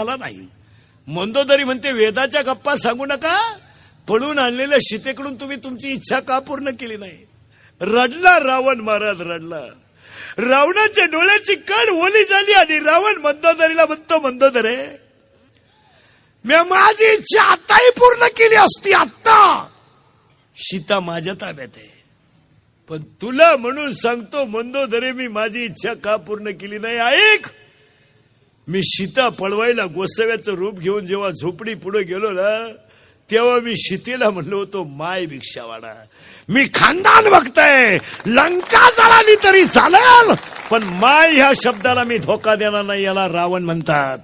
आला नाही. मंदोदरी म्हणते वेदाच्या गप्पा सांगू नका. पळून आणलेल्या सीतेकडून तुम्ही तुमची इच्छा का पूर्ण केली नाही? रडला रावण महाराज रडला. रावणाच्या डोळ्याची कण ओली झाली आणि रावण मंदोदरीला म्हणतो मंदोदरे मी माझी इच्छा आताही पूर्ण केली असती आत्ता. सीता माझ्या ताब्यात आहे. पण तुला म्हणून सांगतो मंदोदरे मी माझी इच्छा का पूर्ण केली नाही? ऐक! मी शिता पळवायला गोसाव्याचं रूप घेऊन जेव्हा झोपडी पुढे गेलो ना तेव्हा मी सीतेला म्हणलो होतो माय भिक्षावाडा मी खानदान बघताय लंका जळाली तरी चालेल पण माय ह्या शब्दाला मी धोका देणार नाही याला रावण म्हणतात.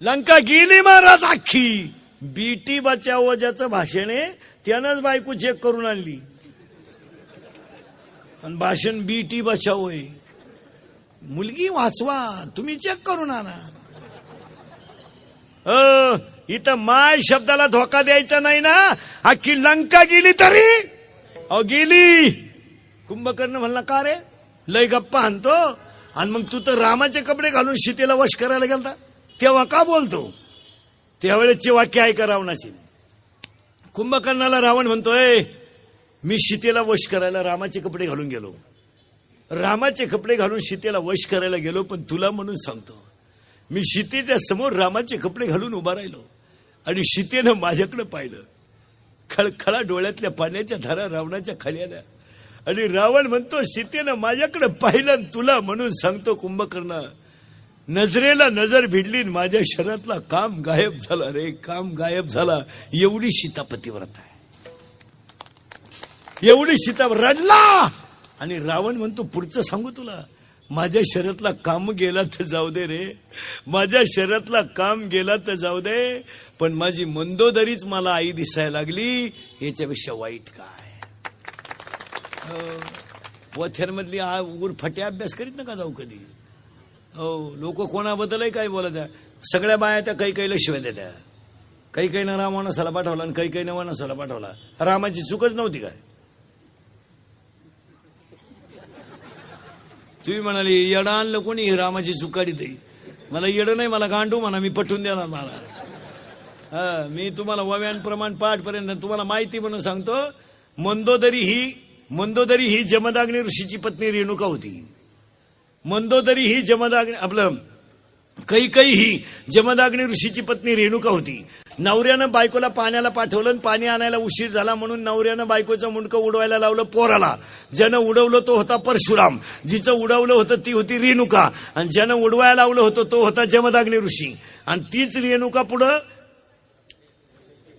लंका गेली महाराज अख्खी बीटी बचाव ज्याचं भाषण आहे त्यानंच बायको चेक करून आणली. आणि भाषण बीटी बचाव आहे. मुलगी वाचवा तुम्ही चेक करून आणा अ, इथं माय शब्दाला धोका द्यायचा नाही ना? अख्खी लंका गेली तरी? अहो गेली. कुंभकर्ण म्हणला का रे? लय गप्पा आणतो आणि मग तू तर रामाचे कपडे घालून सीतेला वश करायला गेलता. तेव्हा का बोलतो? त्यावेळेसचे वाक्य ऐका रावणाचे कुंभकर्णाला रावण म्हणतोय मी सीतेला वश करायला रामाचे कपडे घालून गेलो. रामाचे कपडे घालून सीतेला वश करायला गेलो पण तुला म्हणून सांगतो मी सीतेच्या समोर रामाचे कपडे घालून उभा राहिलो आणि सीतेनं माझ्याकडे पाहिलं. खळखळा डोळ्यातल्या पाण्याच्या धारा रावणाच्या खाली आल्या. आणि रावण म्हणतो सीतेनं माझ्याकडे पाहिलं तुला म्हणून सांगतो कुंभकर्ण नजरेला नजर भिडली माझ्या शरीरातला काम गायब झाला रे काम गायब झाला. एवढी सीता पतिव्रत आहे. एवढी सीता रडला आणि रावण म्हणतो पुढचं सांगू तुला. माझ्या शरीरातला काम गेला तर जाऊ दे रे. माझ्या शरीरातला काम गेला तर जाऊ दे. पण माझी मंदोदरीच मला आई दिसायला लागली. याच्यापेक्षा वाईट काय? हो. वथ्यांमधली आ उर फटे अभ्यास करीत नका जाऊ कधी. हो लोक कोणाबद्दलही काय बोलत आहे सगळ्या बाया त्या काही काहीला शिवाय देत्या. काही काहीनं राम वनसाला पाठवला आणि काही काहीनं वनसाला पाठवला रामाची चूकच नव्हती काय? तुम्ही म्हणाले येडं आणलं कोणी? रामाची चुकाडी देई मला येडं नाही मला गांडू म्हणा मी पटवून देणार मला. हा मी तुम्हाला वव्यान प्रमाण पाठपर्यंत तुम्हाला माहिती म्हणून सांगतो मंदोदरी ही मंदोदरी ही जमदाग्नी ऋषीची पत्नी रेणुका होती. मंदोदरी ही जमदाग्नी आपलं कैकई ही जमदाग्नी ऋषीची पत्नी रेणुका होती. नवऱ्यानं बायकोला पाण्याला पाठवलं आणि पाणी आणायला उशीर झाला म्हणून नवऱ्यानं बायकोचं मुंडकं उडवायला लावलं पोराला. ज्यानं उडवलं तो होता परशुराम. जिचं उडवलं होतं ती होती रेणुका. आणि ज्यानं उडवायला लावलं होतं तो होता जमदाग्नी ऋषी. आणि तीच रेणुका पुढं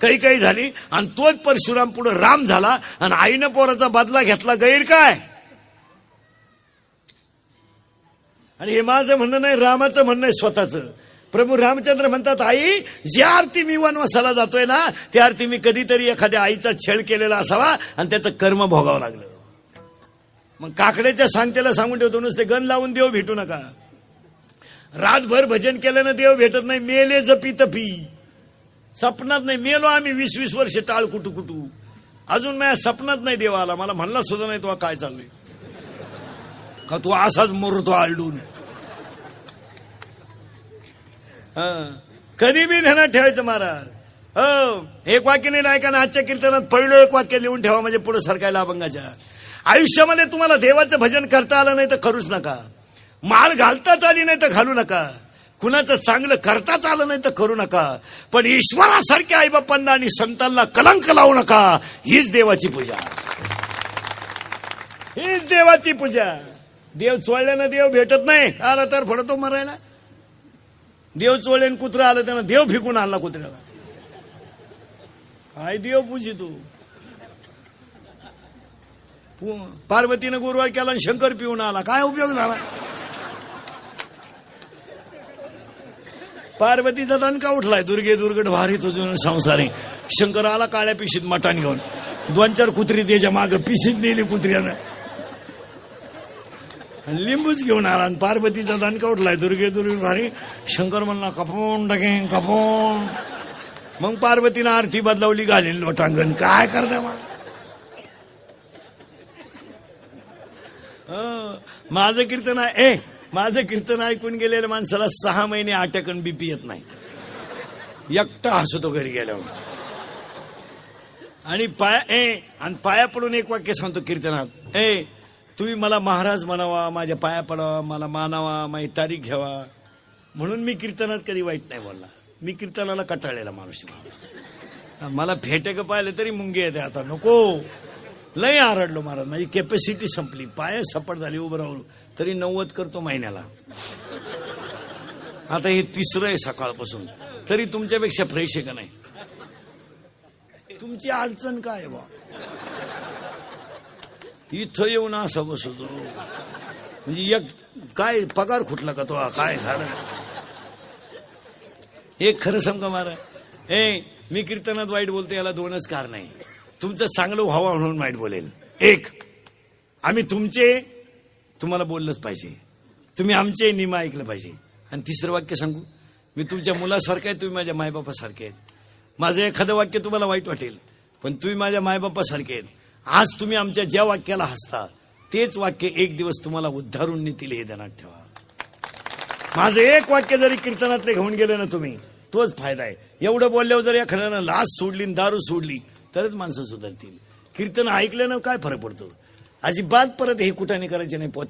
काही काही झाली आणि तोच परशुराम पुढे राम झाला आणि आईनं पोराचा बदला घेतला. गैर काय? आणि हे माझं म्हणणं नाही रामाचं म्हणणं आहे स्वतःचं. प्रभू रामचंद्र म्हणतात आई ज्या आरती मी वनवासाला जातोय ना त्या आरती मी कधीतरी एखाद्या आईचा छळ केलेला असावा आणि त्याचं कर्म भोगावं लागलं. मग काकड्याच्या सांगतेला सांगून ठेवतो नुसते गण लावून देव भेटू नका. रातभर भजन केल्यानं देव भेटत नाही मेले जपी तपी सपनात नाही मेलो आम्ही वीस वीस वर्ष टाळ कुटू कुटू अजून माझ्या सपनात नाही देव आला मला म्हणला सुद्धा नाही तो काय चाललंय. का तू असाच मरतो आलडून हं. कधी बी ध्यानात ठेवायचं महाराज. हो एक वाक्य नाही ऐका ना आजच्या कीर्तनात पहिलं एक वाक्य लिहून ठेवा म्हणजे पुढे सरकायला अभंगाच्या. आयुष्यामध्ये तुम्हाला देवाचं भजन करता आलं नाही तर करूच नका. माळ घालताच आली नाही तर घालू नका. कुणाचं चांगलं करताच आलं नाही तर करू नका. पण ईश्वरासारख्या आईबापांना आणि संतांना कलंक लावू नका. हीच देवाची पूजा. हीच देवाची पूजा. देव चोळल्यानं देव भेटत नाही. आला तर फडतो मरायला. देव चोळेन कुत्रा आलं त्यानं देव फेकून आणला कुत्र्याला. काय देव पूजी तू? पु- पार्वतीनं गुरुवार केला आणि शंकर पिऊन आला. काय उपयोग झाला? पार्वतीचा दणका उठलाय. दुर्गे दुर्गट भारी तुझून संसारी. शंकर आला काळ्या पिशीत मटान घेऊन. दोन चार कुत्री त्याच्या माग पिशीत नेली कुत्र्यानं. लिंबूच घेऊन आला आणि पार्वतीचा दणका उठलाय. दुर्गे दुर्गे भारी. शंकर म्हणला कपून टाके कपून. मग पार्वतीनं आरती बदलावली घालील लोटांगण. काय करता मग? माझं कीर्तन आहे ए माझं कीर्तन ऐकून गेलेल्या माणसाला सहा महिने आटकन बीपी येत नाही. एकटा हसतो घरी गेल्यावर. आणि पाया ए आणि पाया पडून एक वाक्य सांगतो कीर्तनात. ए तुम्ही मला महाराज म्हणावा माझ्या पाया पडावा मला मानावा माझी तारीख घ्यावा. म्हणून मी कीर्तनात कधी वाईट नाही बोलला. मी कीर्तनाला कटाळलेला माणूस मला फेटे का पाहिले तरी मुंगे येते आता. नको. लय आरडलो महाराज. माझी कॅपॅसिटी संपली. पाय सपाट झाली उभं राहून. तरी नव्वद करतो महिन्याला. आता हे तिसरं आहे सकाळपासून. तरी तुमच्यापेक्षा फ्रेश आहे का नाही? तुमची अडचण काय आहे बा इथं येऊन असा बसतो. म्हणजे एक काय पगार खुटला का तो? काय झालं? एक खरं समजा मारा ए मी कीर्तनात वाईट बोलतो याला दोनच कारण आहे तुमचं चांगलं व्हावं म्हणून वाईट बोलेल. एक आम्ही तुमचे तुम्हाला बोललंच पाहिजे. तुम्ही आमचे निमा ऐकलं पाहिजे. आणि तिसरं वाक्य सांगू. मी तुमच्या मुलासारखं आहे तुम्ही माझ्या मायबापासारखे आहेत. माझं एखादं वाक्य तुम्हाला वाईट वाटेल पण तुम्ही माझ्या मायबापासारखे आहेत. आज तुम्ही आमच्या ज्या वाक्याला हसता तेच वाक्य एक दिवस तुम्हाला उद्धारून नेतील हे ध्यानात ठेवा. माझं एक वाक्य जरी कीर्तनातले घेऊन गेलं ना तुम्ही तोच फायदा आहे. एवढं बोलल्यावर जर एखाद्यानं लाच सोडली दारू सोडली तरच माणसं सुधारतील. कीर्तन ऐकल्यानं काय फरक पडतो? अजिबात परत हे कुठाने करायचे नाही पोत